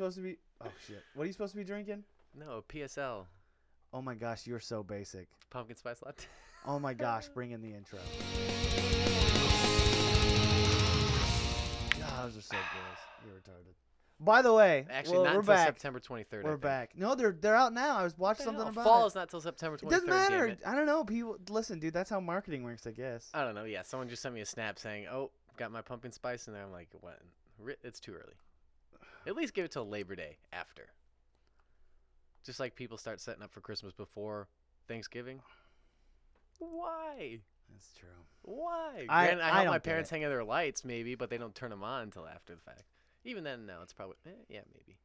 supposed to be? Oh shit! What are you supposed to be drinking? No, PSL. Oh my gosh, you're so basic. Pumpkin spice latte. Oh my gosh, bring in the intro. God, those are so gross. You're retarded. By the way, Actually, well, not we're until back. September 23rd. I We're back. No, they're they're out now. I was watching something about Fall it. is not till September 23rd. It doesn't damn matter. it. I don't know. People, listen, dude. That's how marketing works, I guess. I don't know. Yeah, someone just sent me a snap saying, "Oh, got my pumpkin spice," in there. I'm like, "What? Ri- It's too early. At least give it till Labor Day after." Just like people start setting up for Christmas before Thanksgiving. Why? That's true. Why? I- Granted, I, I help my parents hang their lights, maybe, but they don't turn them on until after the fact. Even then, no, it's probably eh, yeah, maybe.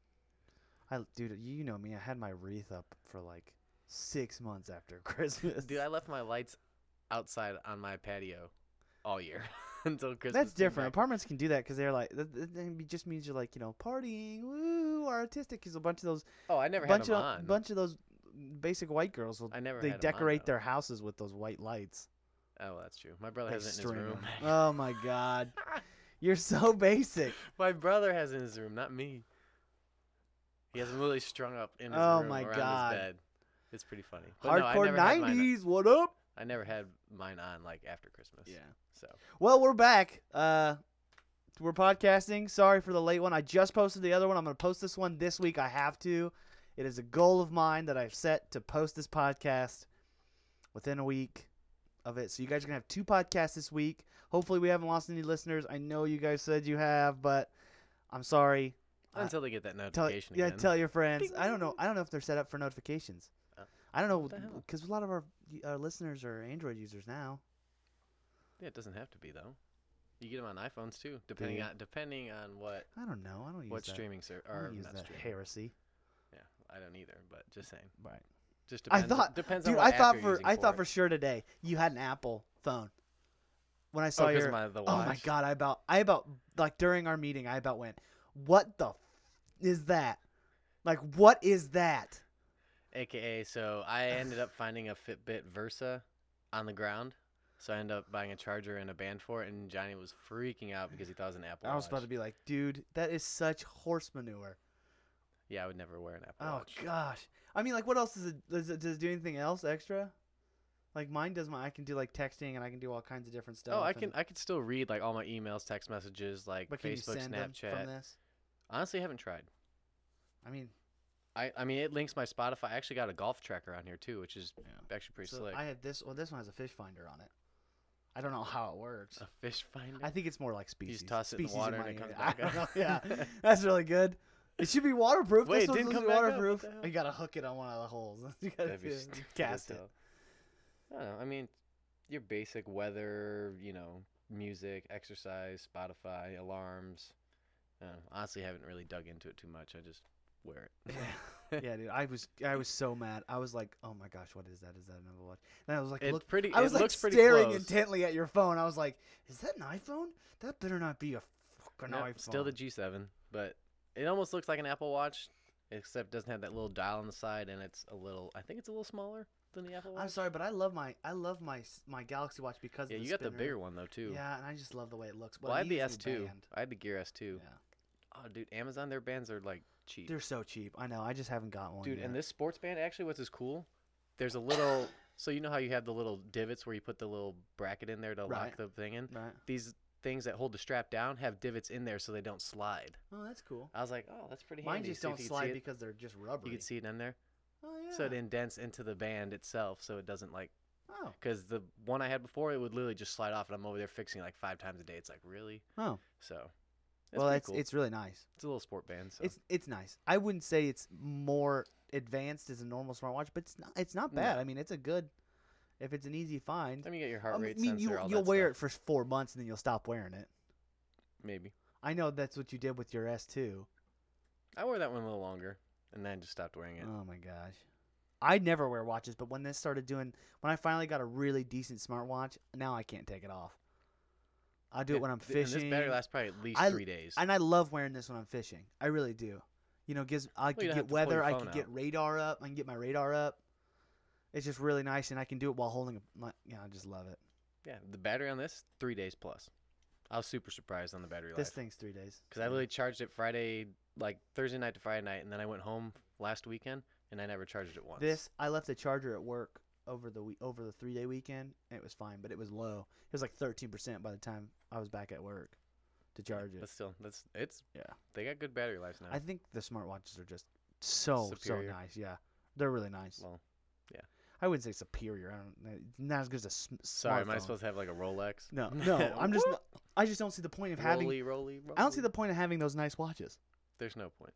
I, dude, you know me. I had my wreath up for like six months after Christmas. Dude, I left my lights outside on my patio all year until Christmas. That's different. Apartments can do that because they're like, that just means you're like, you know, partying, woo, artistic. Because a bunch of those, Oh, I never bunch had them of, on. bunch of those basic white girls will I never. they on, decorate though. their houses with those white lights. Oh, that's true. My brother They has it in his room. Oh my god, you're so basic. my brother has it in his room, not me. He has them really strung up in his room. Oh room my around God. his bed. It's pretty funny. But no, Hardcore mine- '90s. What up? I never had mine on like after Christmas. Yeah. So Well, we're back. Uh, we're podcasting. Sorry for the late one. I just posted the other one. I'm going to post this one this week. I have to. It is a goal of mine that I've set to post this podcast within a week of it. So you guys are going to have two podcasts this week. Hopefully, we haven't lost any listeners. I know you guys said you have, but I'm sorry. Uh, until they get that Tell, notification yeah, tell your friends. Ding, I don't know. I don't know if they're set up for notifications. I don't know What the hell? because a lot of our our listeners are Android users now. yeah, it doesn't have to be though. You get them on iPhones too, depending you? on depending on what I don't know. I don't use what that. streaming service. I or don't use that streaming. heresy. Yeah, I don't either, but just saying. Right. Just I depends. thought- depends Dude, on what I thought you're for I thought it. for sure today you had an Apple phone. When I saw oh, 'cause your my the Oh my god, I about I about like during our meeting I about went, "What the f- is that?" Like what is that? AKA, so I ended up finding a Fitbit Versa on the ground. So I ended up buying a charger and a band for it, and Johnny was freaking out because he thought it was an Apple I was about to be like, "Dude, that is such horse manure." Yeah, I would never wear an Apple Oh Watch. gosh. I mean, like what else does it does it does it do anything else extra? Like mine does my I can do like texting and I can do all kinds of different stuff. Oh, I and- can I can still read like all my emails, text messages, like but can you Facebook, send them from Snapchat. this? Honestly, I haven't tried. I mean, I, I mean, it links my Spotify. I actually got a golf tracker on here too, which is Yeah. actually pretty so slick. I had this. Well, this one has a fish finder on it. I don't know how it works. a fish finder. I think it's more like You species. just toss it in the water my and it comes back I don't know. up. Yeah, that's really good. It should be waterproof. Wait, this it didn't come to back up? Waterproof. the? You gotta hook it on one of the holes. you gotta be do- cast it. I don't know. I mean, your basic weather, you know, music, exercise, Spotify, alarms. Uh, honestly, haven't really dug into it too much. I just wear it. yeah, dude. I was I was so mad. I was like, oh my gosh, what is that? Is that an Apple Watch? And I was like, it's look. pretty. I was it like staring close. intently at your phone. I was like, is that an iPhone? That better not be a fucking Nope, iPhone. still the G7, but it almost looks like an Apple Watch, except it doesn't have that little dial on the side, and it's a little. I think it's a little smaller than the Apple Watch. I'm sorry, but I love my I love my my Galaxy Watch because Yeah, of the you got the bigger one though too. Yeah, and I just love the way it looks. What Well, I had the need is a new S2. band. I had the Gear S2. Yeah. Oh, dude, Amazon their bands are like cheap. They're so cheap. I know. I just haven't got one. Dude, yet. and this sports band actually, what's is cool? There's a little. so you know how you have the little divots where you put the little bracket in there to Right. lock the thing in. Right. These things that hold the strap down have divots in there so they don't slide. Oh, that's cool. I was like, oh, that's pretty Mine handy. just if don't you can see slide because they're just rubber. You can see it in there, Oh yeah. so it indents into the band itself, so it doesn't like. oh. Because the one I had before, it would literally just slide off, and I'm over there fixing it like five times a day. It's like really. Oh. So. Well, it's cool. it's really nice. It's a little sport band. So. It's it's nice. I wouldn't say it's more advanced as a normal smartwatch, but it's not it's not No. bad. I mean, it's a good if it's an easy find. I mean, you get your heart rate. I mean, sensor, you, you'll wear stuff. it for four months and then you'll stop wearing it. Maybe. I know that's what you did with your S2. I wore that one a little longer, and then just stopped wearing it. Oh my gosh. I never wear watches, but when this started doing, when I finally got a really decent smartwatch, now I can't take it off. I do it when I'm Th- and fishing, this battery lasts probably at least I- three days. and I love wearing this when I'm fishing. I really do. You know, gives I you can get weather, I can get radar up, I can get my radar up. It's just really nice, and I can do it while holding a. My, yeah, I just love it. yeah, the battery on this three days plus. I was super surprised on the battery life. This thing's three days. because I literally charged it Friday like Thursday night to Friday night, and then I went home last weekend and I never charged it once. This I left the charger at work over the week over the three day weekend and it was fine, but it was low. It was like thirteen percent by the time I was back at work to charge it. But still, that's it's Yeah. They got good battery lives now. I think the smartwatches are just so Superior. so nice. Yeah, they're really nice. well, yeah. I wouldn't say superior. I don't. Not as good as a sm- sorry, am I supposed to have like a Rolex? No, no. I'm just. I just don't see the point of having. Rolly, rolly, rolly. I don't see the point of having those nice watches. There's no point.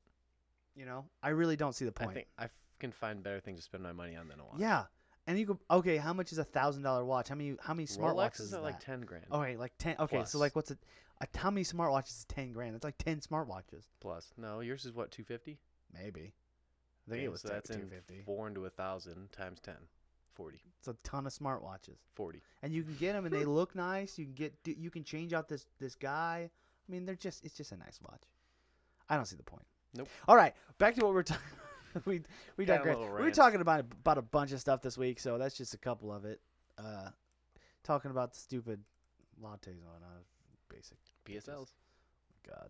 You know, I really don't see the point. I think I f- can find better things to spend my money on than a watch. Yeah, and you go. Okay, how much is a thousand dollar watch? How many? How many smartwatches is is at that? like ten grand Okay, like ten. Okay, Plus. so like what's it? A, how many smartwatches is ten grand? That's like ten smartwatches. plus. No, yours is what two fifty. Maybe. I think it was so that's in fifty. four into a thousand times 10. 40. It's a ton of smartwatches, 40. and you can get them, and they look nice. You can get. You can change out this this guy. I mean, they're just. It's just a nice watch. I don't see the point. Nope. All right, back to what we're talking. we we Got digress. We were talking about about a bunch of stuff this week, so that's just a couple of it. Uh, talking about the stupid lattes on uh, basic. PSLs. God.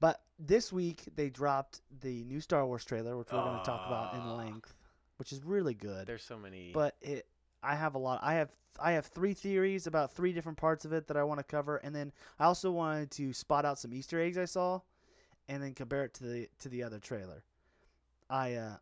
But this week they dropped the new Star Wars trailer, which we're going to talk about in Ah. length, which is really good. There's so many. But it, I have a lot. I have I have three theories about three different parts of it that I want to cover, and then I also wanted to spot out some Easter eggs I saw, and then compare it to the to the other trailer. I uh,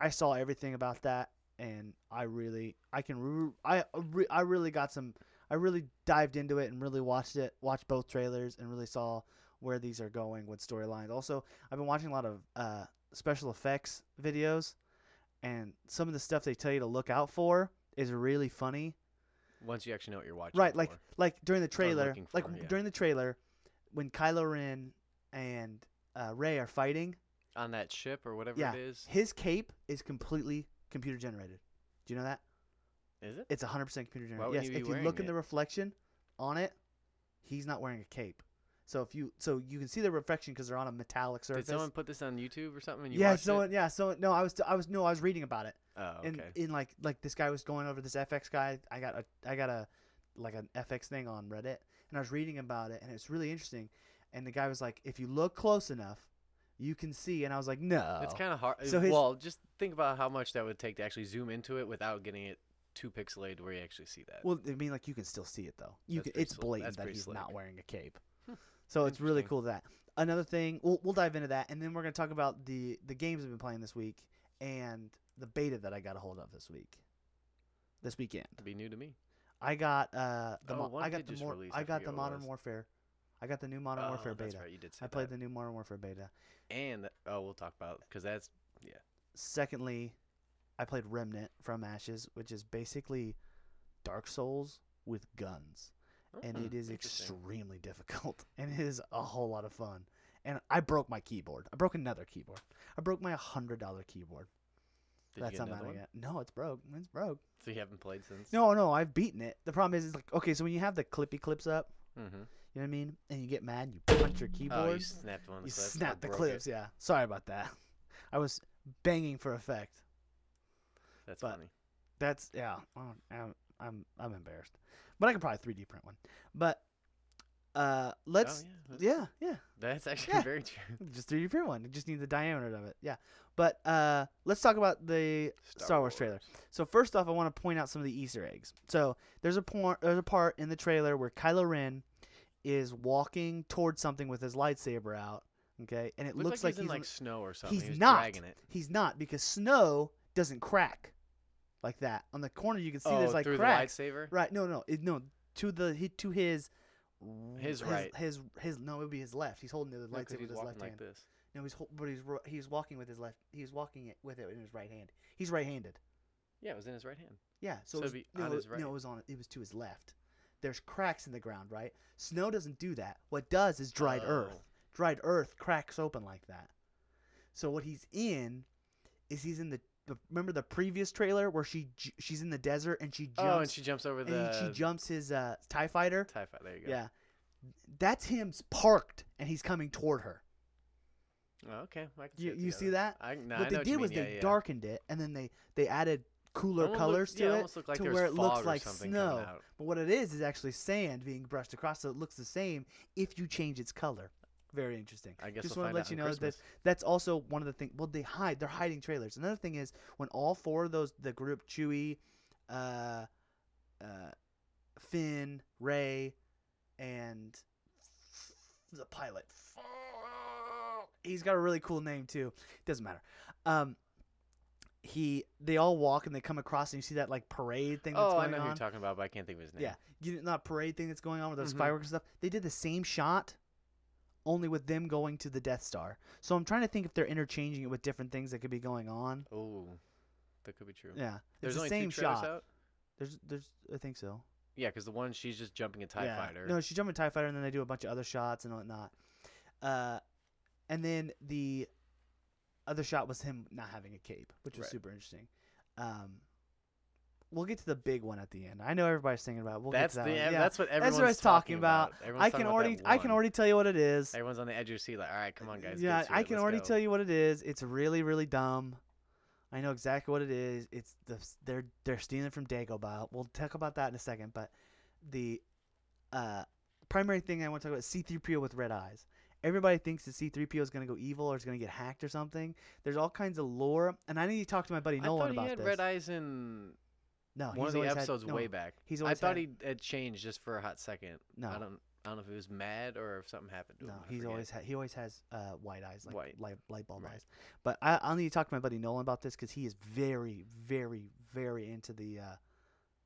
I saw everything about that, and I really I can re- I re- I really got some. I really dived into it and really watched it, watched both trailers, and really saw where these are going with storylines. Also, I've been watching a lot of uh, special effects videos, and some of the stuff they tell you to look out for is really funny. once you actually know what you're watching. Right, like for. like during the trailer, looking like yeah. during the trailer, when Kylo Ren and uh, Rey are fighting, on that ship or whatever Yeah. it is. his cape is completely computer generated. Do you know that? Is it? It's 100% computer generated. yes, be if you look in the reflection on it, he's not wearing a cape. So if you so you can see the reflection because they're on a metallic surface. Did someone put this on YouTube or something? And you yeah, watched someone It? yeah, so no, I was I was no, I was reading about it. Oh, okay. And in like like this guy was going over this FX guy. I got a I got a like an FX thing on Reddit, and I was reading about it, and it's really interesting. And the guy was like, if you look close enough, you can see. And I was like, no. It's kind of hard. So his- well, just think about how much that would take to actually zoom into it without getting it too pixelated where you actually see that. well, I mean, like you can still see it though. You can, it's blatant that he's not wearing a cape. so it's really cool that. Another thing, we'll we'll dive into that, and then we're gonna talk about the the games I've been playing this week and the beta that I got a hold of this week. This weekend. It'd be new to me. I got uh the Oh, mo- I got the more I got the Modern. Warfare. I got the new Modern oh, Warfare beta. right. You did I played that. the new Modern Warfare beta. And oh, we'll talk about because that's yeah. Secondly, I played Remnant from Ashes, which is basically Dark Souls with guns, and it is extremely difficult, and it is a whole lot of fun. And I broke my keyboard. I broke another keyboard. I broke my hundred dollar keyboard. Did That's you get not another one? yet. No, it's broke. It's broke. So you haven't played since? No, no, I've beaten it. The problem is, it's like okay, so when you have the clippy clips up, Mm-hmm. You know what I mean, and you get mad, you punch your keyboard. Oh, you snapped one You clips. or snap the clips, It. yeah. Sorry about that. I was banging for effect. That's But- funny. That's yeah. I'm I'm I'm embarrassed, but I could probably 3D print one. But uh, let's oh, yeah, yeah yeah That's actually Yeah. very true. just 3D print one. You just need the diameter of it. Yeah. But uh, let's talk about the Star Wars trailer. So first off, I want to point out some of the Easter eggs. So there's a point, there's a part in the trailer where Kylo Ren is walking towards something with his lightsaber out. Okay, and it Looks, looks like, he's in like snow or something. He's he was not. dragging it. He's not because snow doesn't crack like that. On the corner, you can see oh, there's like through cracks. the lightsaber. Right? No, no, it, no. To the he, to his His right. His his no, it would be his left. He's holding the No, lightsaber with his left like hand. this. No, he's but he's he's walking with his left. He's walking it with it in his right hand. He's right-handed. Yeah, it was in his right hand. Yeah. So, So it was, be no, his right. no, it was on. It was to his left. There's cracks in the ground, right? Snow doesn't do that. What does is dried earth. Oh. Dried earth cracks open like that. So what he's in is he's in the, the remember the previous trailer where she she's in the desert and she jumps Oh, and she jumps over the she jumps his uh, Tie Fighter. TIE fighter. There you go. Yeah, that's him parked and he's coming toward her. Oh, okay. I can You it you see that? I, no, I what they know what did you was mean. They yeah. darkened it and then they they added cooler Almost colors look, to yeah, it. almost look like to there's where it looks or like something snow. out. But what it is is actually sand being brushed across, so it looks the same if you change its color. Very interesting. I guess Just we'll wanna let out you on know that Christmas. That's also one of the things. Well, they hide. They're hiding trailers. Another thing is when all four of those, the group, Chewie, uh, uh, Finn, Rey, and the pilot. He's got a really cool name too. Doesn't matter. Um, he they all walk and they come across and you see that like parade thing that's Oh, I going know who you're talking about, but I can't think of his name. Yeah, you know, not parade thing that's going on with those Mhm. fireworks and stuff. They did the same shot, only with them going to the Death Star. So I'm trying to think if they're interchanging it with different things that could be going on. Oh, that could be true. Yeah, There's it's the only same two shot. out. There's, there's, I think so. Yeah, because the one she's just jumping a Tie yeah. Fighter. No, she's jumping a Tie Fighter, and then they do a bunch of other shots and whatnot. Uh, and then the other shot was him not having a cape, which was Right. super interesting. Um, we'll get to the big one at the end. I know everybody's thinking about. It. We'll that's get the to that one. yeah, that's what That's everyone's what I was talking about. Everyone's I can about already, I can already tell you what it is. Everyone's on the edge of your seat, like, all right, come on, guys. yeah, I can already tell you what it is. It's really, really dumb. I know exactly what it is. It's the they're they're stealing from Dagobah. We'll talk about that in a second. But the uh, primary thing I want to talk about is C-3PO with red eyes. Everybody thinks that C-3PO is going to go evil or is going to get hacked or something. There's all kinds of lore, and I need to talk to my buddy I Nolan thought he about had this. red eyes in no, one of the had- episodes no, way back. He's I thought had, he had changed just for a hot second. no, I don't. I don't know if he was mad or if something happened to No, him. I he's always ha- he always has uh, white eyes, like White. light light bulb Right. eyes. But I, I'll need to talk to my buddy Nolan about this because he is very, very, very into the uh,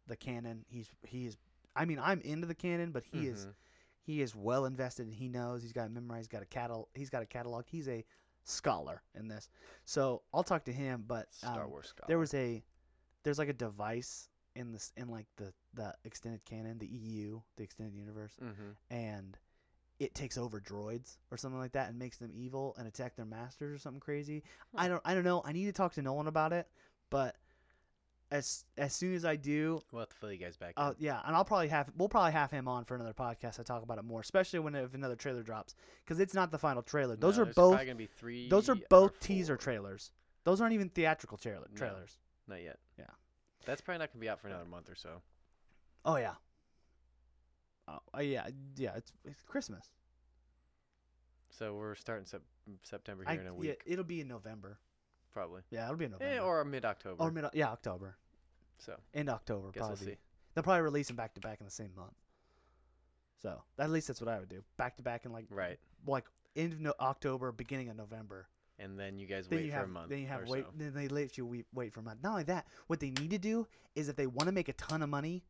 the canon. He's he is. I mean, I'm into the canon, but he is Mhm. He is well invested and he knows he's got it memorized. He's got a catalog. He's got a catalog. He's a scholar in this. So I'll talk to him. But Star um, Wars scholar. there was a there's like a device in this in like the the extended canon, the EU, the extended universe Mm-hmm. and it takes over droids or something like that and makes them evil and attack their masters or something crazy. I don't I don't know. I need to talk to Nolan about it, but as as soon as I do, We'll have to fill you guys back. uh, in. yeah, and I'll probably have we'll probably have him on for another podcast to talk about it more, especially when if another trailer drops because it's not the final trailer. Those No, are both gonna be three. those are both teaser trailers. Those aren't even theatrical trailer, No. trailers. Not yet. Yeah. That's probably not gonna be out for another month or so. Oh yeah. Oh yeah, yeah. It's it's Christmas. So we're starting sep- September I, here in a yeah, week, it'll be in November. Probably. Yeah, it'll be in November. Eh, or mid October. Or mid, yeah, October. so End October, guess we'll probably. see. They'll probably release them back to back in the same month. So at least that's what I would do. Back to back in like Right. like end of no- October, beginning of November. And then you guys Then wait you for have a month. then you have wait so. then they let you wait, wait for a month. Not only that, what they need to do is if they want to make a ton of money,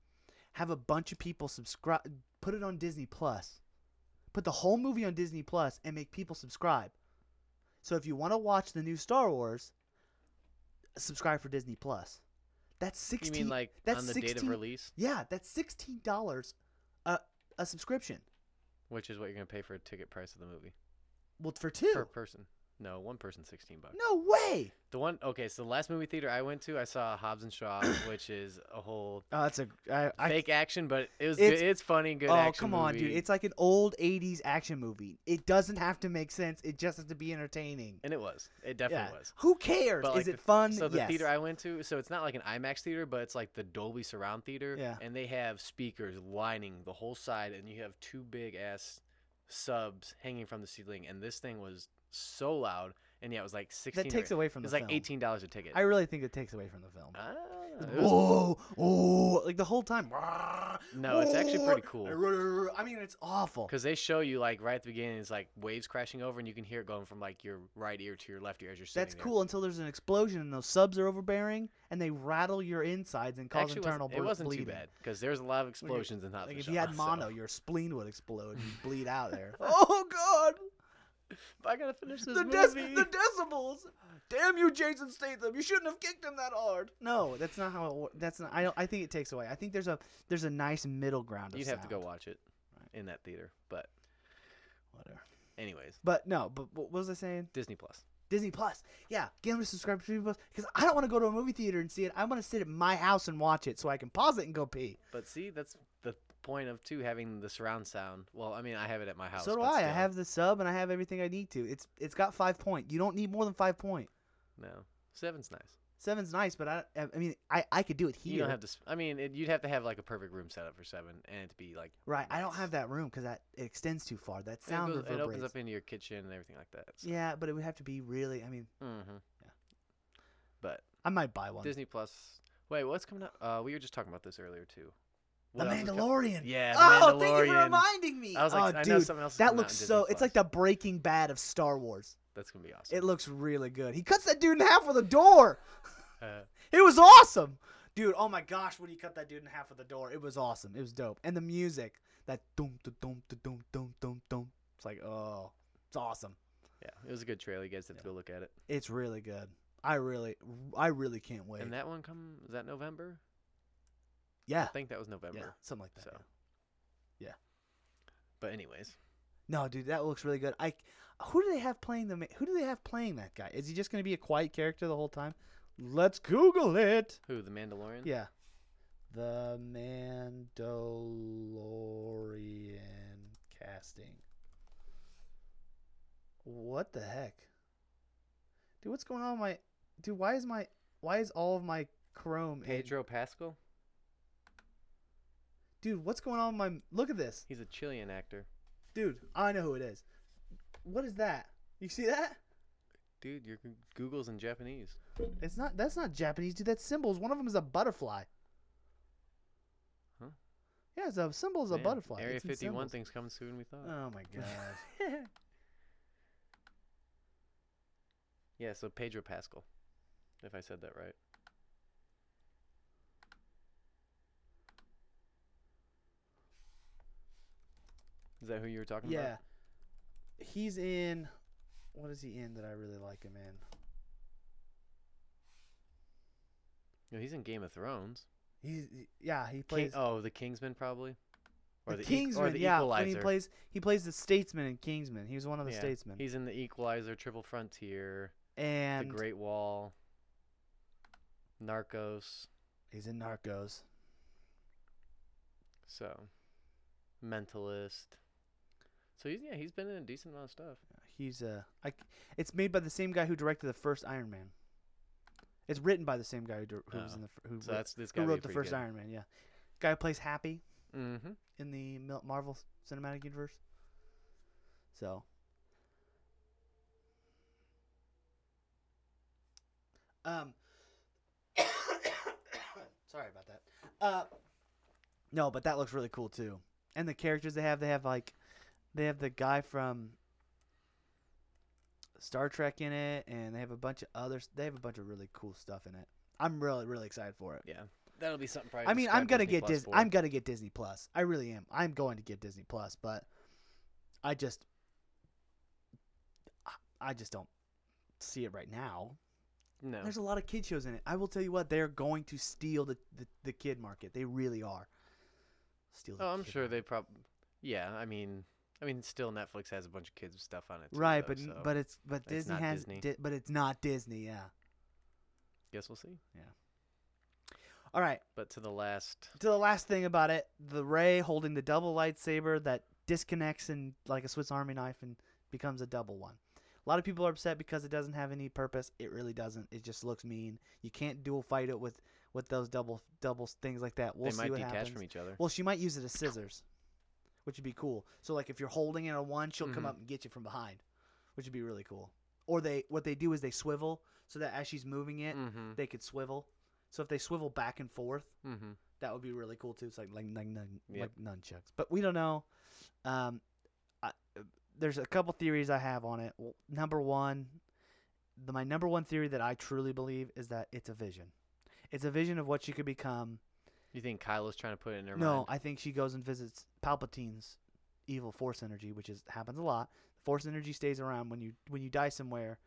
have a bunch of people subscribe, put it on Disney Plus, put the whole movie on Disney Plus, and make people subscribe. So if you want to watch the new Star Wars, subscribe for Disney Plus. That's sixteen. You mean like that's on the date of 16 release, Yeah, that's sixteen dollars a a subscription. which is what you're gonna pay for a ticket price of the movie Well, for two. per person? No, one person, sixteen bucks. no way. The one, okay, so the last movie theater I went to, I saw Hobbs and Shaw, which is a whole Oh, that's a I, I fake action, but it was It's- good. It's funny, good Oh, come on, dude. It's like an old 80s action movie. It doesn't have to make sense. It just has to be entertaining. and it was. It definitely yeah. was. Who cares? But, Is like, it fun? So the yes. theater I went to, so it's not like an IMAX theater, but it's like the Dolby Surround theater. Yeah. And they have speakers lining the whole side, and you have two big ass subs hanging from the ceiling, and this thing was so loud, and yeah, it was like sixteen. that takes away from It was the like film. eighteen dollars a ticket. I really think it takes away from the film. Ah, it was- Whoa, oh, like the whole time. No, it's actually pretty cool. I mean, it's awful. Because they show you like right at the beginning, it's like waves crashing over, and you can hear it going from like your right ear to your left ear as you're sitting That's there. cool until there's an explosion and those subs are overbearing and they rattle your insides and cause Actually, it internal wasn't, it ble- wasn't bleeding. too bad because there's a lot of explosions in Hobbs Like if you had mono, your spleen would explode. And you'd bleed out there. oh God! But I gotta finish this the, movie. dec- the decibels. Damn you, Jason Statham! You shouldn't have kicked him that hard. No, that's not how it. wor- That's not. I don't. I think it takes away. I think there's a there's a nice middle ground. Of You'd have to go watch it Right. in that theater. But Whatever. anyways, But no. But what was I saying? Disney Plus. Disney Plus. Yeah, get them to subscribe to Disney Plus because I don't want to go to a movie theater and see it. I want to sit at my house and watch it so I can pause it and go pee. But see, that's the point of too having the surround sound. Well, I mean, I have it at my house. so do I. I have the sub and I have everything I need to. It's it's got five point. You don't need more than five point. no seven's nice. Seven's nice, but I I mean I I could do it here. You don't have to. I mean, it, you'd have to have like a perfect room set up for seven, and it to be like right. I don't have that room because that it extends too far. That it, sound goes- it opens up into your kitchen and everything like that. So. Yeah, but it would have to be really. I mean, Mm-hmm. Yeah. But I might buy one. Disney Plus. Wait, what's coming up? Uh, we were just talking about this earlier too. The Mandalorian. Yeah, the oh, thank you for reminding me. I was like, oh, I dude, know something else. that looks so. It's like the Breaking Bad of Star Wars. That's gonna be awesome. It looks really good. He cuts that dude in half with a door. Uh, It was awesome, dude. Oh my gosh, when he cut that dude in half with the door, it was awesome. It was dope, and the music, that dum dum dum dum dum dum dum. It's like, oh, it's awesome. yeah, it was a good trailer. You guys have to Yeah. go look at it. It's really good. I really, I really can't wait. And that one come is that November? Yeah, I think that was November. yeah, something like that. So. yeah. But anyways, No, dude, that looks really good. I, who do they have playing the? Who do they have playing that guy? Is he just gonna be a quiet character the whole time? Let's Google it. who the Mandalorian? Yeah, the Mandalorian casting. What the heck, dude? What's going on? with My dude, why is my why is all of my Chrome? in- Pedro Pascal. Dude, what's going on? With my look at this, He's a Chilean actor. dude. I know who it is. What is that? You see that? Dude, your Goo- Google's in Japanese. It's not. That's not Japanese, dude. That's symbols. One of them is a butterfly. Huh? Yeah, it's a symbol is a Man, butterfly. Area It's in 51 symbols. things coming sooner than we thought. Oh my god. yeah, so Pedro Pascal. If I said that right. Is that who you were talking yeah. about? Yeah. He's in. What is he in that I really like him in? No, he's in Game of Thrones. He's he- yeah. He King, plays oh, the Kingsman probably. Or the, eq- Kingsman. or the yeah, Equalizer. when he plays he plays the statesman in Kingsman. He was one of the Yeah, statesmen. He's in the Equalizer, Triple Frontier, and The Great Wall, Narcos. he's in Narcos. So, Mentalist. So he's yeah he's been in a decent amount of stuff. He's uh, I, it's made by the same guy who directed the first Iron Man. It's written by the same guy who, who was Oh. in the who, So wrote, who wrote the first Iron Man. Yeah, guy who plays Happy Mm-hmm. in the Marvel Cinematic Universe. So. Um. sorry about that. Uh. No, but that looks really cool too. And the characters they have, they have like, they have the guy from Star Trek in it, and they have a bunch of others. They have a bunch of really cool stuff in it. I'm really, really excited for it. Yeah, that'll be something. Probably I mean, I'm gonna Disney get Disney. I'm gonna get Disney Plus. I really am. I'm going to get Disney Plus, but I just, I- just don't see it right now. no. There's a lot of kid shows in it. I will tell you what, they're going to steal the the, the kid market. They really are. Steal. The Oh, I'm sure they market. probably. Yeah, I mean, I mean, still Netflix has a bunch of kids stuff on it. Too, Right, though, but so but it's but Disney not has, Disney. Di- but it's not Disney. Yeah. guess we'll see. Yeah. All right. But to the last, to the last thing about it, the Rey holding the double lightsaber that disconnects and like a Swiss Army knife and becomes a double one. A lot of people are upset because it doesn't have any purpose. It really doesn't. It just looks mean. You can't dual fight it with with those double double things like that. We'll they see might what detach happens. from each other. Well, she might use it as scissors, which would be cool. So like if you're holding it on one, she'll come Mhm. up and get you from behind, which would be really cool. Or they what they do is they swivel so that as she's moving it, Mm-hmm. they could swivel. So if they swivel back and forth, Mm-hmm. that would be really cool too. It's like like like, nun- Yep. like nunchucks, but we don't know. Um, I, there's a couple theories I have on it. Well, number one, the my number one theory that I truly believe is that it's a vision. It's a vision of what she could become. You think Kylo's trying to put it in her no, mind? No, I think she goes and visits Palpatine's evil Force energy, which is happens a lot. Force energy stays around when you when you die somewhere,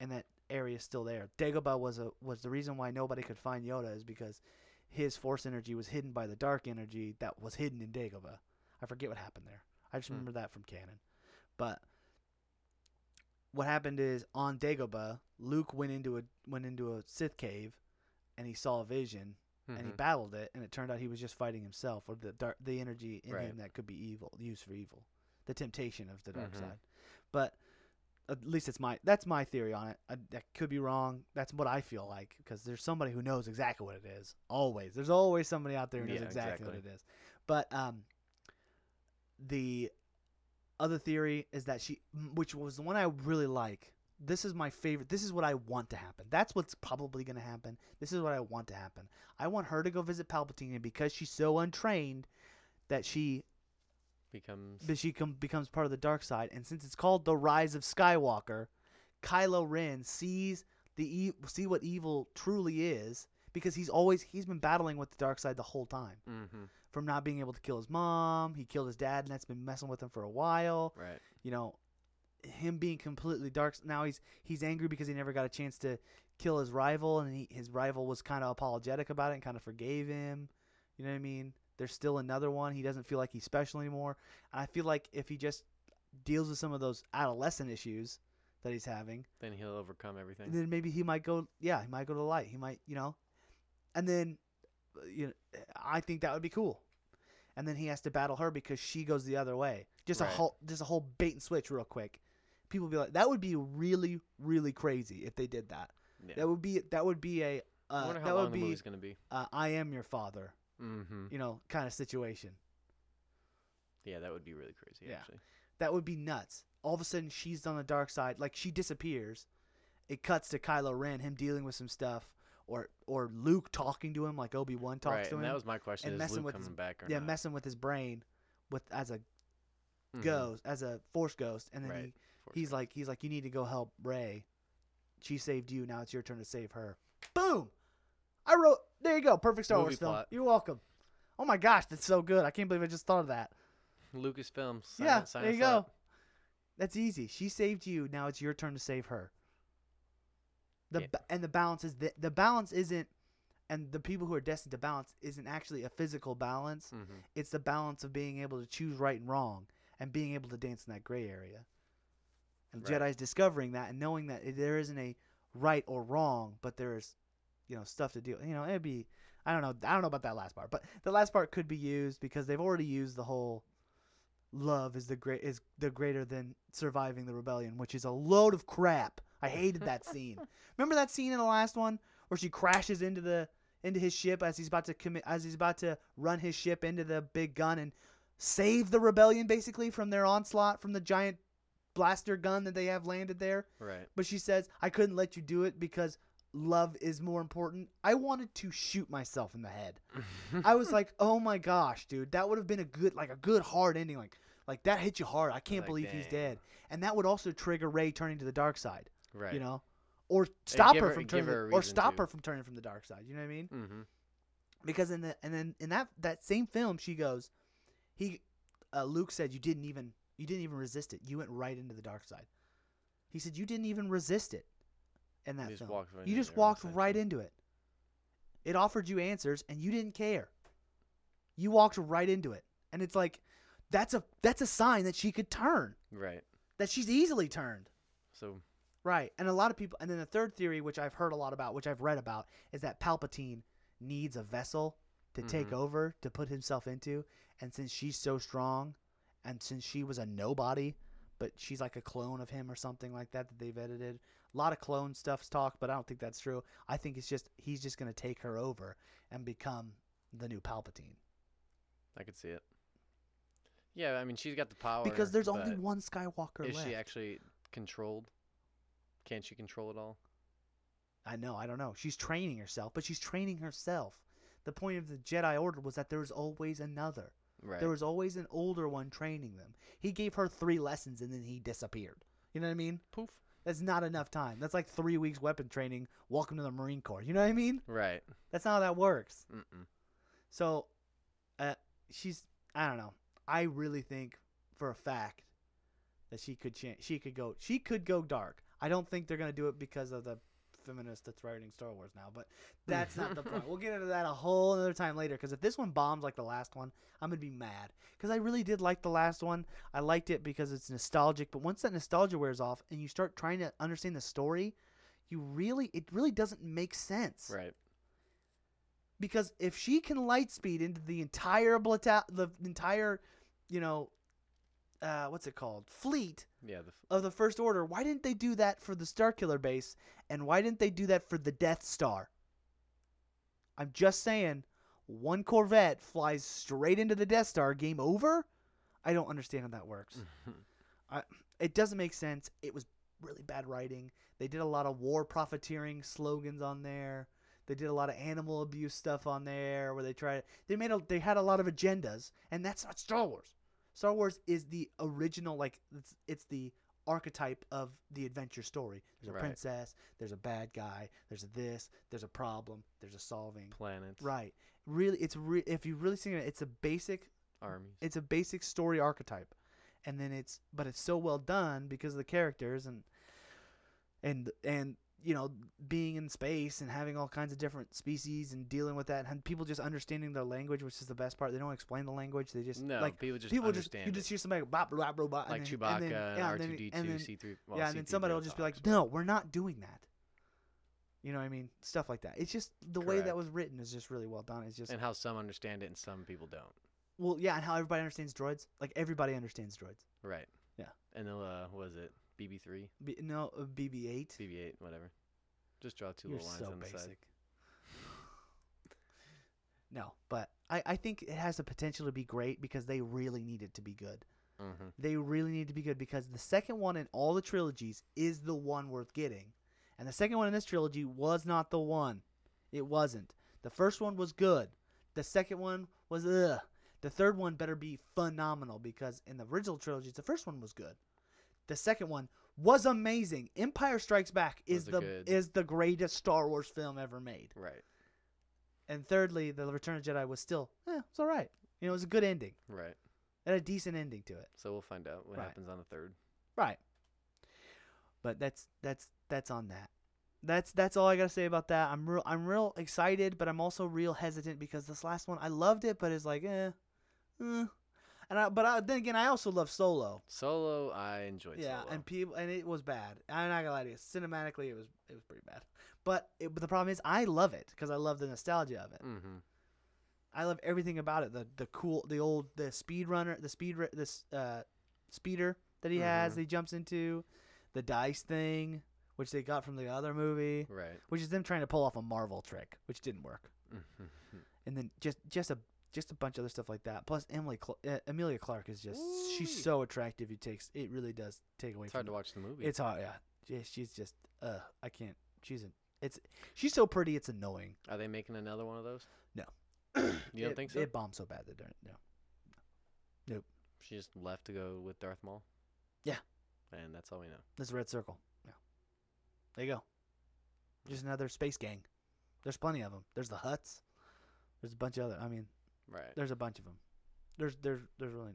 and that area is still there. Dagobah was a was the reason why nobody could find Yoda is because his Force energy was hidden by the dark energy that was hidden in Dagobah. I forget what happened there. I just Hmm. remember that from canon. But what happened is on Dagobah, Luke went into a went into a Sith cave, and he saw a vision, and he Mhm. battled it, and it turned out he was just fighting himself, or the dark, the energy in Right. him that could be evil, used for evil, the temptation of the dark Mhm. side. But At least it's my that's my theory on it. I, that could be wrong. That's what I feel like because there's somebody who knows exactly what it is. Always, there's always somebody out there who knows Yeah, exactly, what it is. But um, the other theory is that she, which was the one I really like. This is my favorite. This is what I want to happen. That's what's probably going to happen. This is what I want to happen. I want her to go visit Palpatine, and because she's so untrained, that she Becomes that she com- becomes part of the dark side. And since it's called the Rise of Skywalker, Kylo Ren sees the e- see what evil truly is because he's always he's been battling with the dark side the whole time. mm-hmm. From not being able to kill his mom, he killed his dad, and that's been messing with him for a while. right. You know, him being completely dark. Now he's he's angry because he never got a chance to kill his rival, and he, his rival was kind of apologetic about it and kind of forgave him. You know what I mean? There's still another one. He doesn't feel like he's special anymore. And I feel like if he just deals with some of those adolescent issues that he's having, Then he'll overcome everything. And then maybe he might go. Yeah, he might go to the light. He might, you know, and then, uh, you know, I think that would be cool. And then he has to battle her because she goes the other way. Just a whole, just a whole bait and switch, real quick. People be like, that would be really, really crazy if they did that. yeah. That would be, that would be a uh, wonder how that long would the be, movie's gonna be. uh, I am your father, Mm-hmm. you know, kind of situation. Yeah, that would be really crazy. Yeah. Actually. That would be nuts. All of a sudden, she's on the dark side. Like she disappears. It cuts to Kylo Ren, him dealing with some stuff, or or Luke talking to him, like Obi Wan talks right. to and him. that was my question: and Is messing Luke with coming his- back or yeah, not? messing with his brain, with as a Mhm. ghost, as a Force ghost, and then Right. he, Force he's like, he's like, you need to go help Rey. She saved you. Now it's your turn to save her. Boom. I wrote. There you go. Perfect Star Movie Wars film. plot. You're welcome. Oh my gosh, that's so good. I can't believe I just thought of that. Lucasfilm. Sign yeah, sign there you go. up. That's easy. She saved you. Now it's your turn to save her. The Yeah. and the balance is the the balance isn't, and the people who are destined to balance isn't actually a physical balance. Mhm. It's the balance of being able to choose right and wrong and being able to dance in that gray area. And Right. Jedi's discovering that and knowing that there isn't a right or wrong, but there's, you know, stuff to do. You know, it'd be. I don't know. I don't know about that last part, but the last part could be used because they've already used the whole love is the great is the greater than surviving the rebellion, which is a load of crap. I hated that scene. Remember that scene in the last one where she crashes into the into his ship as he's about to commit as he's about to run his ship into the big gun and save the rebellion basically from their onslaught from the giant blaster gun that they have landed there. Right. But she says, "I couldn't let you do it because love is more important." I wanted to shoot myself in the head. I was like, "Oh my gosh, dude, that would have been a good like a good hard ending like like that hit you hard. I can't Like, believe he's dead." And that would also trigger Rey turning to the dark side, right. you know? Or stop her her- from turning her or stop to. her from turning from the dark side. You know what I mean? Mm-hmm. because in the and then in that that same film she goes he uh, luke said you didn't even you didn't even resist it. You went right into the dark side. He said you didn't even resist it in that You just film. walked right you into just it, walked right into it. It offered you answers and you didn't care. You walked right into it. And it's like that's a that's a sign that she could turn. Right. that she's easily turned. So Right. And a lot of people and then the third theory which I've heard a lot about, which I've read about, is that Palpatine needs a vessel to take Mhm. over, to put himself into, and since she's so strong and since she was a nobody, but she's like a clone of him or something like that that they've edited. A lot of clone stuff's talk, but I don't think that's true. I think it's just he's just going to take her over and become the new Palpatine. I could see it. Yeah, I mean she's got the power. Because there's only one Skywalker Is left. she actually controlled? Can't she control it all? I know, I don't know. She's training herself, but she's training herself. The point of the Jedi Order was that there was always another. Right. There was always an older one training them. He gave her three lessons and then he disappeared. You know what I mean? Poof. That's not enough time. That's like three weeks weapon training. Welcome to the Marine Corps. You know what I mean? Right. That's not how that works. Mm-mm. So, uh, she's. I don't know. I really think for a fact that she could change. She could go. She could go dark. I don't think they're gonna do it because of the feminist that's writing Star Wars now. But that's not the point. We'll get into that a whole another time later. Because if this one bombs like the last one, I'm gonna be mad. Because I really did like the last one. I liked it because it's nostalgic. But once that nostalgia wears off and you start trying to understand the story, you really it really doesn't make sense Right. because if she can light speed into the entire blata- the entire, you know, uh, what's it called fleet Yeah, the, f- of the First Order. Why didn't they do that for the Starkiller base? And why didn't they do that for the Death Star? I'm just saying, one Corvette flies straight into the Death Star. Game over. I don't understand how that works. I, It doesn't make sense. It was really bad writing. They did a lot of war profiteering slogans on there. They did a lot of animal abuse stuff on there where they tried they made a they had a lot of agendas and that's not Star Wars. Star Wars is the original like it's, it's the archetype of the adventure story. There's a Right. princess, there's a bad guy, there's a this, there's a problem, there's a solving. planet. Right. Really it's re- if you really think it, it's a basic armies. it's a basic story archetype and then it's but it's so well done because of the characters and and and you know being in space and having all kinds of different species and dealing with that and people just understanding their language which is the best part they don't explain the language they just no, like people just people just understand you it. just hear somebody bop blah blah blah like and then, Chewbacca and then, and, yeah, R and two then- D two, C three. Yeah and then somebody will just be like no we're not doing that you know what I mean stuff like that it's just the way that was written is just really well done it's just and how some understand it and some people don't. well yeah and how everybody understands droids like everybody understands droids Right. Yeah. And then uh, was it BB three, B- no uh, BB8 BB eight, whatever. Just draw 2 You're little lines so on the basic. side. no, but I, I think it has the potential to be great because they really need it to be good. Mm-hmm. They really need to be good because the second one in all the trilogies is the one worth getting. And the second one in this trilogy was not the one. It wasn't. The first one was good. The second one was ugh. The third one better be phenomenal because in the original trilogies, the first one was good. The second one was amazing. Empire Strikes Back is the good- is the greatest Star Wars film ever made. Right. And thirdly, the Return of Jedi was still, eh, it's all right. You know, it was a good ending. Right. It had a decent ending to it. So we'll find out what Right. happens on the third. Right. But that's that's that's on that. That's that's all I gotta say about that. I'm real I'm real excited, but I'm also real hesitant because this last one I loved it, but it's like eh, eh. And I, but I, then again I also love Solo. Solo, I enjoyed. yeah, Solo. and people and it was bad. I'm not gonna lie to you. Cinematically, it was it was pretty bad. But it, but the problem is I love it because I love the nostalgia of it. mm-hmm. I love everything about it. The the cool, the old, the speed runner, the speed, this uh, speeder that he has, Mhm. that he jumps into, the dice thing, which they got from the other movie, Right. which is them trying to pull off a Marvel trick, which didn't work. And then just just a just a bunch of other stuff like that. Plus Emily Cl- uh, Emilia Clarke is just she's so attractive. It takes it really does take away It's from hard to watch the movie. It's hard, yeah. Yeah, She's just uh, I can't. She's a, it's she's so pretty. It's annoying. Are they making another one of those? No. You don't It- think so? It bombed so bad that they're no. Nope. She just left to go with Darth Maul. Yeah. And that's all we know. There's a red circle. Yeah. There you go. Just another space gang. There's plenty of them. There's the Hutts. There's a bunch of other. I mean, Right. there's a bunch of them. There's there's there's really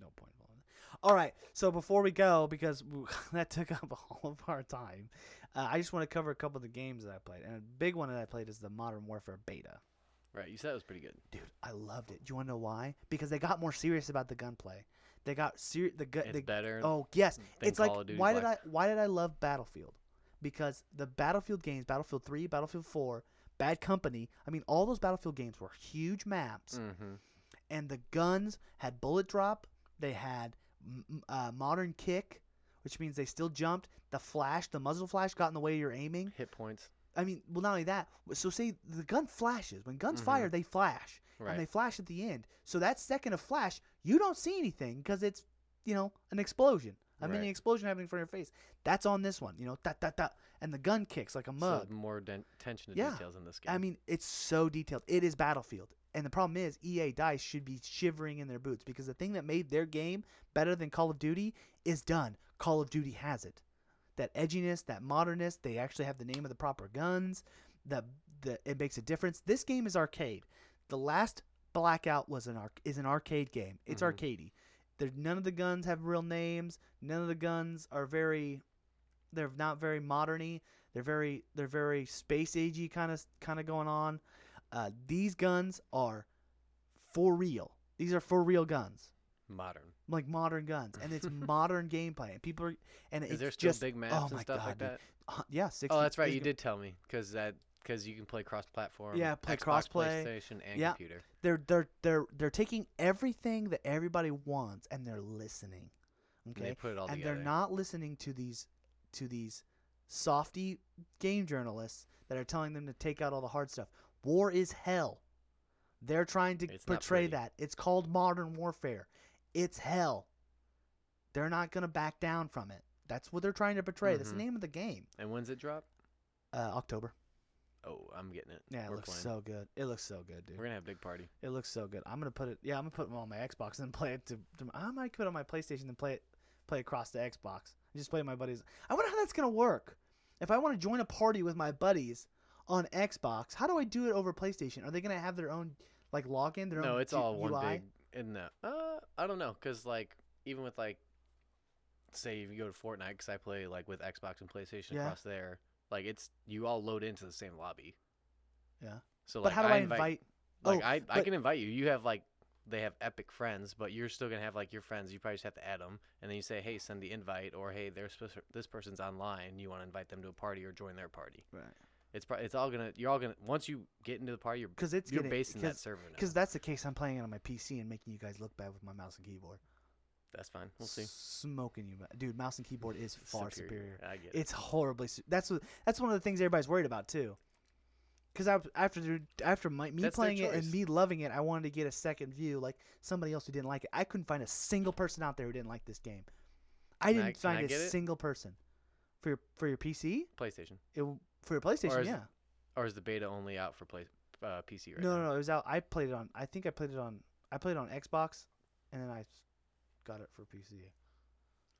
no point involved. in. All right. So before we go, because that took up all of our time, uh, I just want to cover a couple of the games that I played. And a big one that I played is the Modern Warfare beta. Right. You said it was pretty good. Dude, I loved it. Do you want to know why? Because they got more serious about the gunplay. They got serious. The gun. It's the, better. Oh yes, than it's like Call of Duty why did I why did I love Battlefield? Because the Battlefield games, Battlefield Three, Battlefield Four, Bad Company. I mean, all those Battlefield games were huge maps, Mm-hmm. and the guns had bullet drop. They had uh, modern kick, which means they still jumped. The flash, the muzzle flash, got in the way of your aiming. Hit points. I mean, well, not only that. So say the gun flashes. When guns Mhm. fire, they flash Right. and they flash at the end. So that second of flash, you don't see anything because it's, you know, an explosion. I mean, Right. an explosion happening in front of your face. That's on this one, you know, that that that, and the gun kicks like a mug. So more den- attention to Yeah. details in this game. I mean, it's so detailed. It is Battlefield, and the problem is EA Dice should be shivering in their boots because the thing that made their game better than Call of Duty is done. Call of Duty has it. That edginess, that modernness. They actually have the name of the proper guns. The the it makes a difference. This game is arcade. The last Blackout was an arc is an arcade game. It's Mhm. arcadey. There none of the guns have real names. None of the guns are very they're not very moderny. They're very they're very space agey kind of kind of going on. Uh, these guns are for real. These are for real guns, modern. like modern guns, and it's modern gameplay. And people are and Is it's there still just big maps oh and stuff God, like dude. that? uh, yeah, 60, Oh, that's right. You did tell me because that because you can play cross-platform. Yeah, play Xbox, cross-play. PlayStation, and Yeah. computer. they're they're they're they're taking everything that everybody wants and they're listening. And Okay, they put it all together. and together. they're not listening to these to these softy game journalists that are telling them to take out all the hard stuff. War is hell. They're trying to It's portray that. It's called modern warfare. It's hell. They're not going to back down from it. That's what they're trying to portray. That's the Mhm. name of the game. And when's it drop? Uh, October. Oh, I'm getting it. Yeah, it We're looks playing. so good. It looks so good, dude. We're gonna have a big party. It looks so good. I'm gonna put it. Yeah, I'm gonna put it on my Xbox and play it to. to I might put it on my PlayStation and play it, play across the Xbox. I just play with my buddies. I wonder how that's gonna work. If I want to join a party with my buddies on Xbox, how do I do it over PlayStation? Are they gonna have their own like login? Their No, own it's G- all one UI? big. And no, uh, I don't know, cause like even with like, say if you go to Fortnite, cause I play like with Xbox and PlayStation Yeah. across there. Like it's you all load into the same lobby. Yeah. So But how do I invite? Like oh, I, I but- can invite you. You have like they have epic friends, but you're still gonna have like your friends. You probably just have to add them, and then you say, hey, send the invite, or hey, there's this person's online. You want to invite them to a party or join their party. Right. It's pro- it's all gonna you're all gonna once you get into the party, you're Because it's you're getting based in that server because that's the case. I'm playing it on my PC and making you guys look bad with my mouse and keyboard. That's fine. We'll see. Smoking you, dude. Mouse and keyboard is far superior. I get it. It's horribly. Su- that's what. That's one of the things everybody's worried about too. Because after after my, me That's playing it and me loving it, I wanted to get a second view, like somebody else who didn't like it. I couldn't find a single person out there who didn't like this game. I Can didn't I find a get it? single person for your for your PC. PlayStation, It, for your PlayStation, is- yeah. or is the beta only out for play uh, PC right no, now? no, no. It was out. I played it on. I think I played it on. I played it on Xbox, and then I got it for PC.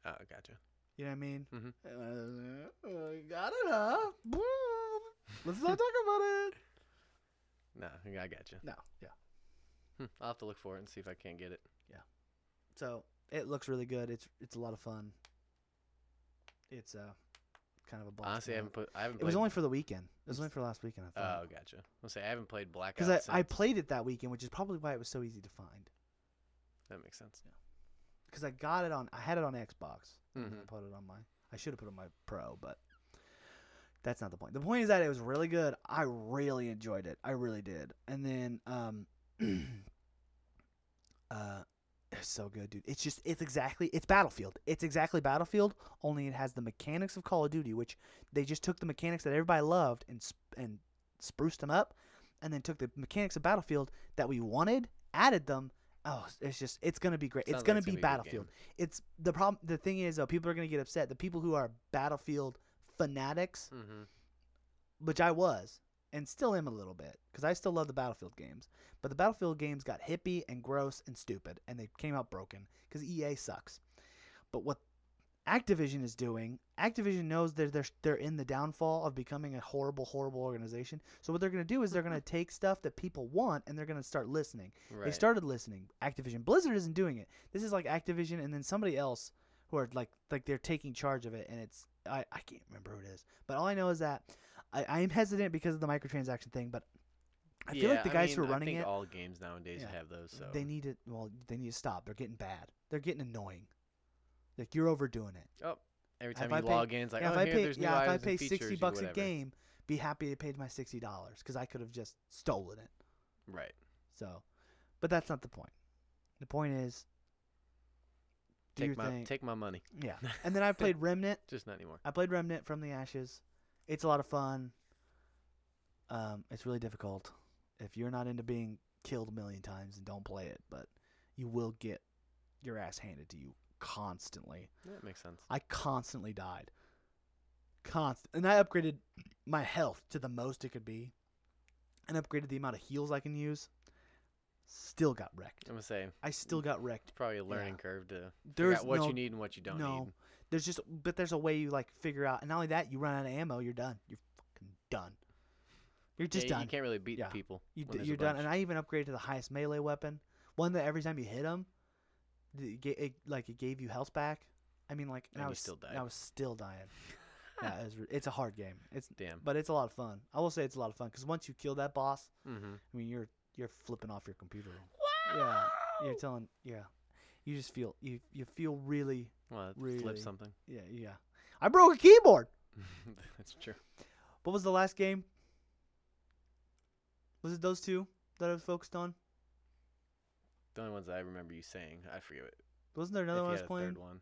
Oh, gotcha. You know what I mean? Mm-hmm. Uh, uh, got it, huh? Let's not talk about it. No, I got you. No, yeah. Hmm, I'll have to look for it and see if I can't get it. Yeah. So it looks really good. It's it's a lot of fun. It's uh kind of a blast. Honestly, I haven't put. I haven't. it was played- only for the weekend. It was only for last weekend. I thought. Oh, gotcha. I'll say I haven't played Blackout. Because I, I played it that weekend, which is probably why it was so easy to find. That makes sense. Yeah. Because I got it on, I had it on Xbox. and I Mhm. put it on my. I should have put it on my Pro, but that's not the point. The point is that it was really good. I really enjoyed it. I really did. And then, um, uh, it's so good, dude. It's just, it's exactly, it's Battlefield. It's exactly Battlefield. Only it has the mechanics of Call of Duty, which they just took the mechanics that everybody loved and sp- and spruced them up, and then took the mechanics of Battlefield that we wanted, added them. Oh, it's just, it's gonna be great. it's Sounds like gonna it's be be Battlefield it's the problem the thing is though people are going to get upset the people who are battlefield fanatics Mm-hmm. which i was and still am a little bit because i still love the battlefield games but the battlefield games got hippie and gross and stupid and they came out broken because ea sucks but what activision is doing activision knows that they're, they're in the downfall of becoming a horrible horrible organization so what they're going to do is they're going to take stuff that people want and they're going to start listening Right. they started listening. Activision Blizzard isn't doing it. This is like Activision and then somebody else who are like like they're taking charge of it and it's I, I can't remember who it is. But all I know is that I, I am hesitant because of the microtransaction thing, but I feel like the guys mean, who are I running think it all games nowadays Yeah. have those. So they need to well, they need to stop. They're getting bad. They're getting annoying. Like you're overdoing it. Oh, every if time I you pay- log in, it's like, yeah, oh, if I here, pay there's new yeah, if I pay sixty bucks a game, be happy I paid my sixty dollars because I could have just stolen it. Right. So, but that's not the point. The point is, do Take your my thing. take my money. yeah. And then I played Remnant. Just not anymore. I played Remnant from the Ashes. It's a lot of fun. Um, it's really difficult if you're not into being killed a million times and don't play it, but you will get your ass handed to you constantly. That makes sense. I constantly died. Constant, and I upgraded my health to the most it could be, and upgraded the amount of heals I can use. Still got wrecked. I'm gonna say I still got wrecked. probably a learning curve to figure There's out what no, you need and what you don't no. need. There's just, but there's a way you like figure out, and not only that, you run out of ammo, you're done. You're fucking done. You're just Yeah, done. You can't really beat Yeah. people. You d- you're done. And I even upgraded to the highest melee weapon, one that every time you hit them, it, it, like it gave you health back. I mean, like, and, And I was still dying. I was still dying. yeah, it was, it's a hard game. It's Damn. but it's a lot of fun. I will say it's a lot of fun because once you kill that boss, Mm-hmm. I mean, you're you're flipping off your computer. Yeah, you're telling. Yeah, you just feel you you feel really Well, Really? flip something. yeah yeah. I broke a keyboard. That's true. What was the last game? Was it those two that I was focused on? The only ones I remember you saying, I forget it. Wasn't there if another you one I was had a playing third one.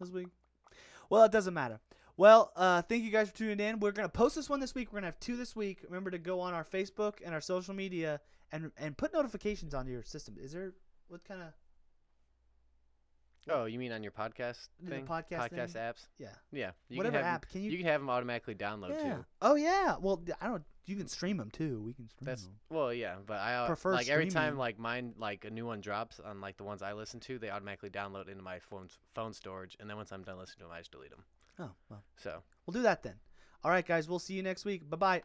this week? Well, it doesn't matter. Well, uh, thank you guys for tuning in. We're gonna post this one this week. We're gonna have two this week. Remember to go on our Facebook and our social media and and put notifications on your system. Is there what kind of Oh, you mean on your podcast thing? podcast podcast thing? apps? yeah Yeah. You whatever can have app? Can you? You can have them automatically download yeah. too. Oh yeah. Well, I don't. You can stream them too. We can stream That's them. well, yeah, but I uh, Prefer like every time like mine like a new one drops on like the ones I listen to, they automatically download into my phone's phone storage, and then once I'm done listening to them, I just delete them. Oh well. So We'll do that then. All right, guys. We'll see you next week. Bye bye.